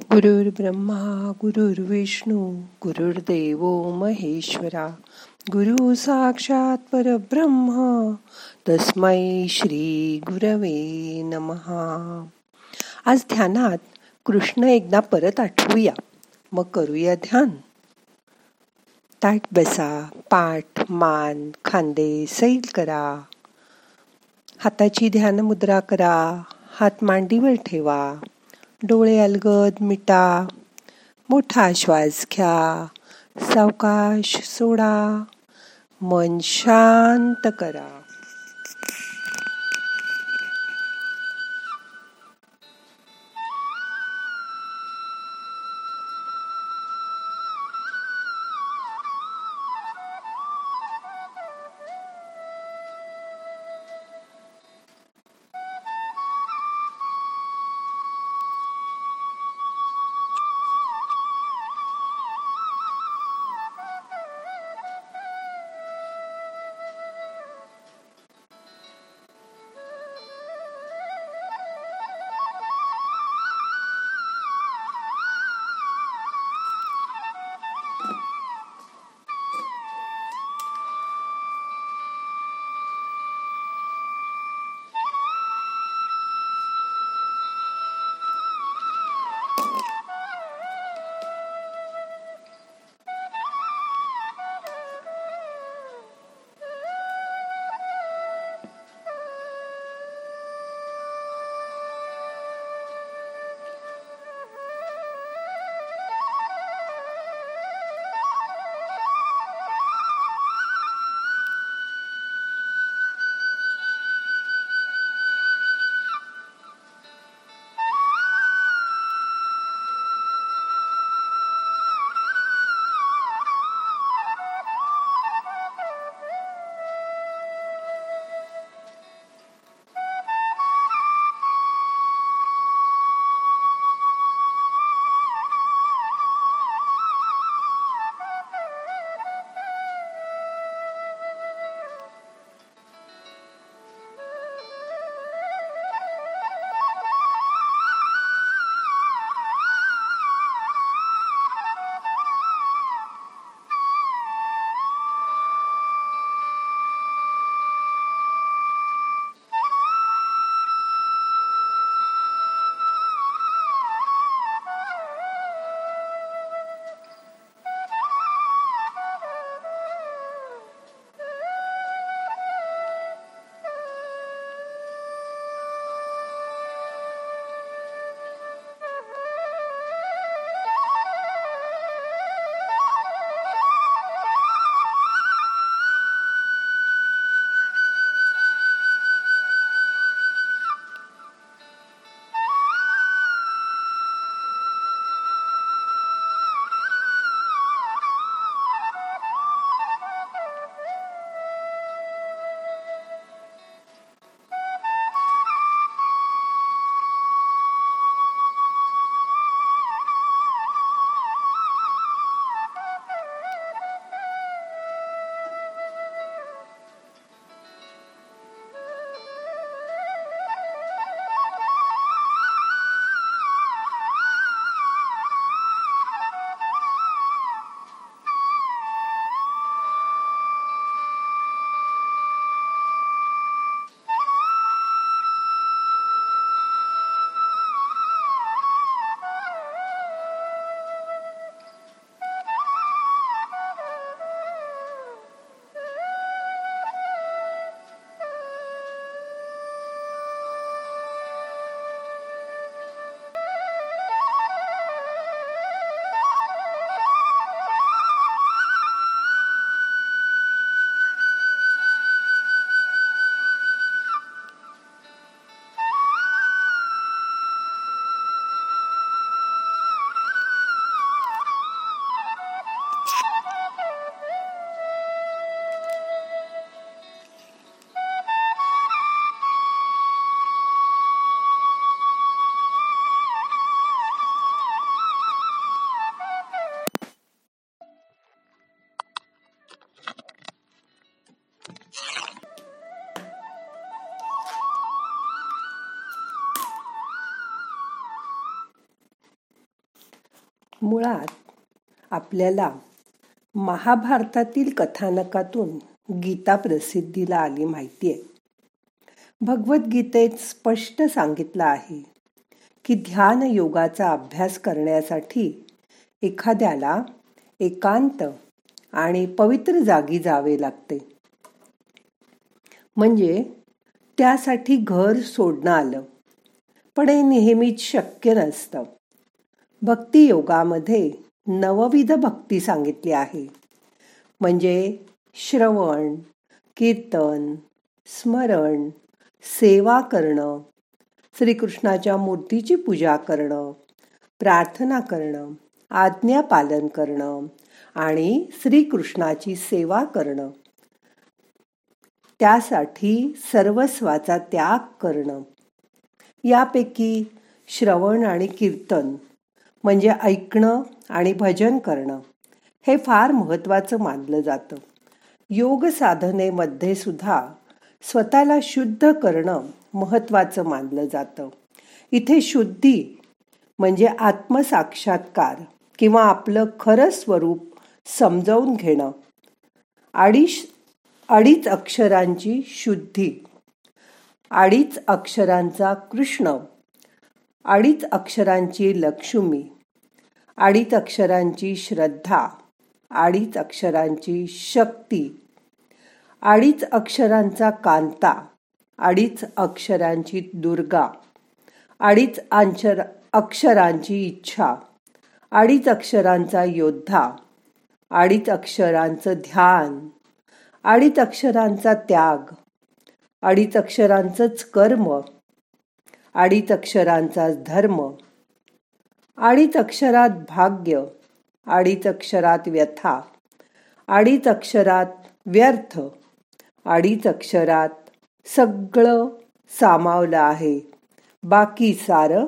गुरुर्ब्रह्मा गुरुर्विष्णू गुरुर्देव महेश्वरा गुरु साक्षात परब्रह्म तस्मै श्री गुरवे नमहा आज ध्यानात कृष्ण एकदा परत आठवूया. मग करूया ध्यान. ताट बसा पाठ मान खांदे सैल करा. हाताची ध्यान मुद्रा करा हात मांडीवर ठेवा. डोळे अलगद मिटा. मोठा श्वास घ्या. सावकाश सोडा. मन शांत करा. मुळात आपल्याला महाभारतातील कथानकातून गीता प्रसिद्धीला आली माहिती आहे भगवद्गीतेत स्पष्ट सांगितलं आहे की ध्यान योगाचा अभ्यास करण्यासाठी एखाद्याला एकांत आणि पवित्र जागी जावे लागते. म्हणजे त्यासाठी घर सोडणं आलं. पण हे नेहमीच शक्य नसतं. भक्ती योगामध्ये नवविध भक्ती सांगितली आहे. म्हणजे श्रवण कीर्तन स्मरण सेवा करणं श्रीकृष्णाच्या मूर्तीची पूजा करणं प्रार्थना करणं आज्ञा पालन करणं आणि श्रीकृष्णाची सेवा करणं. त्यासाठी सर्वस्वाचा त्याग करणं. यापैकी श्रवण आणि कीर्तन म्हणजे ऐकणं आणि भजन करणं हे फार महत्त्वाचं मानलं जातं. योग साधनेमध्ये सुद्धा स्वतःला शुद्ध करणं महत्त्वाचं मानलं जातं. इथे शुद्धी म्हणजे आत्मसाक्षात्कार किंवा आपलं खरं स्वरूप समजावून घेणं. अडीच अडीच अक्षरांची शुद्धी अडीच अक्षरांचा कृष्ण अडीच अक्षरांची लक्ष्मी अडीच अक्षरांची श्रद्धा अडीच अक्षरांची शक्ती अडीच अक्षरांचा कांता अडीच अक्षरांची दुर्गा अडीच अक्षर अक्षरांची इच्छा अडीच अक्षरांचा योद्धा अडीच अक्षरांचं ध्यान अडीच अक्षरांचा त्याग अडीच अक्षरांचंच कर्म अडीच अक्षरांचा धर्म आडीत अक्षरात भाग्य अडीच अक्षरात व्यथा अडीच अक्षरात व्यर्थ अडीच अक्षरात सगळं सामावलं आहे. बाकी सारं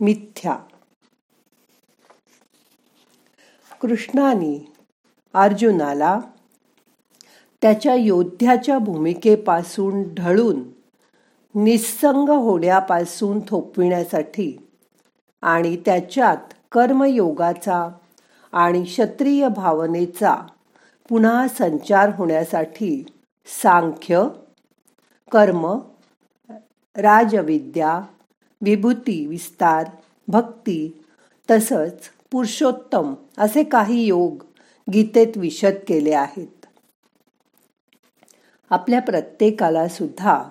मिथ्या. कृष्णाने अर्जुनाला त्याच्या योद्ध्याच्या भूमिकेपासून ढळून निस्संग होण्यापासून थोपविण्यासाठी आणि त्याच्यात कर्मयोगाचा आणि क्षत्रिय भावनेचा पुन्हा संचार होण्यासाठी सांख्य कर्म राजविद्या विभूती विस्तार भक्ती तसंच पुरुषोत्तम असे काही योग गीतेत विशद केले आहेत. आपल्या प्रत्येकाला सुद्धा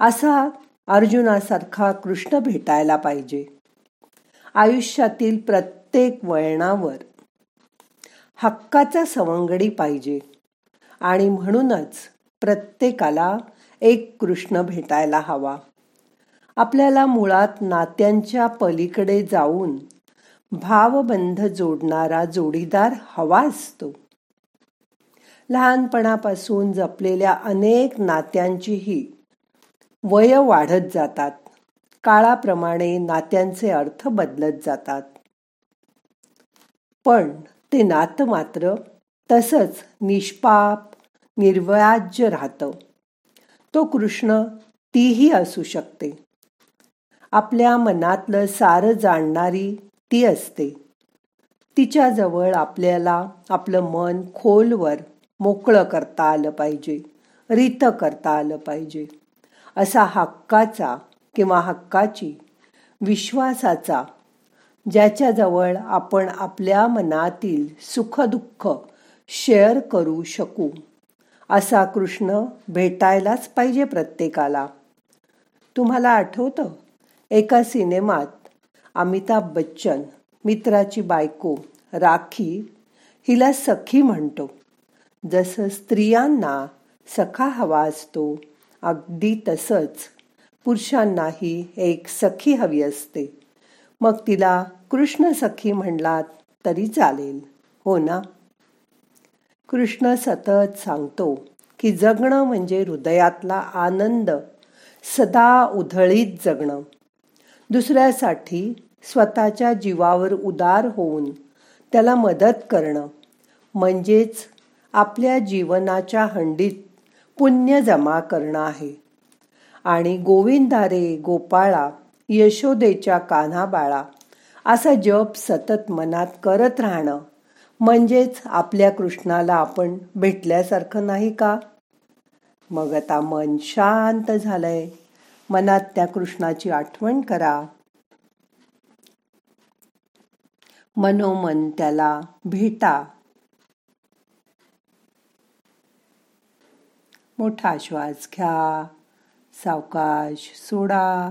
असा अर्जुनासारखा कृष्ण भेटायला पाहिजे. आयुष्यातील प्रत्येक वळणावर हक्काचा सवंगडी पाहिजे आणि म्हणूनच प्रत्येकाला एक कृष्ण भेटायला हवा. आपल्याला मुळात नात्यांच्या पलीकडे जाऊन भावबंध जोडणारा जोडीदार हवा असतो. लहानपणापासून जपलेल्या अनेक नात्यांचीही वय वाढत जातात. काळाप्रमाणे नात्यांचे अर्थ बदलत जातात. पण ते नातं मात्र तसंच निष्पाप निर्वयाज्य राहतं. तो कृष्ण तीही असू शकते. आपल्या मनातलं सारं जाणणारी ती असते. तिच्याजवळ आपल्याला आपलं मन खोलवर मोकळं करता आलं पाहिजे रित करता आलं पाहिजे. असा हक्काचा किंवा हक्काची विश्वासाचा ज्याच्याजवळ आपण आपल्या मनातील सुखदुःख शेअर करू शकू असा कृष्ण भेटायलाच पाहिजे प्रत्येकाला. तुम्हाला आठवतं? एका सिनेमात अमिताभ बच्चन मित्राची बायको राखी हिला सखी म्हणतो. जसं स्त्रियांना सखा हवा असतो अगदी तसंच. पुरुषांनाही एक सखी हवी असते. मग तिला कृष्ण सखी म्हणलात तरी चालेल. हो ना? कृष्ण सतत सांगतो की जगणं म्हणजे हृदयातला आनंद. सदा उधळीत जगणं. दुसऱ्यासाठी स्वतःच्या जीवावर उदार होऊन त्याला मदत करणं. म्हणजेच आपल्या जीवनाच्या हंडीत पुण्य जमा करणं आहे. आणि गोविंदारे गोपाळा यशोदेच्या कान्हा बाळा असा जप सतत मनात करत राहणं म्हणजेच आपल्या कृष्णाला आपण भेटल्यासारखं नाही का? मग आता मन शांत झालंय. मनात त्या कृष्णाची आठवण करा. मनोमन त्याला भेटा मोठा श्वास घ्या सावकाश सोडा.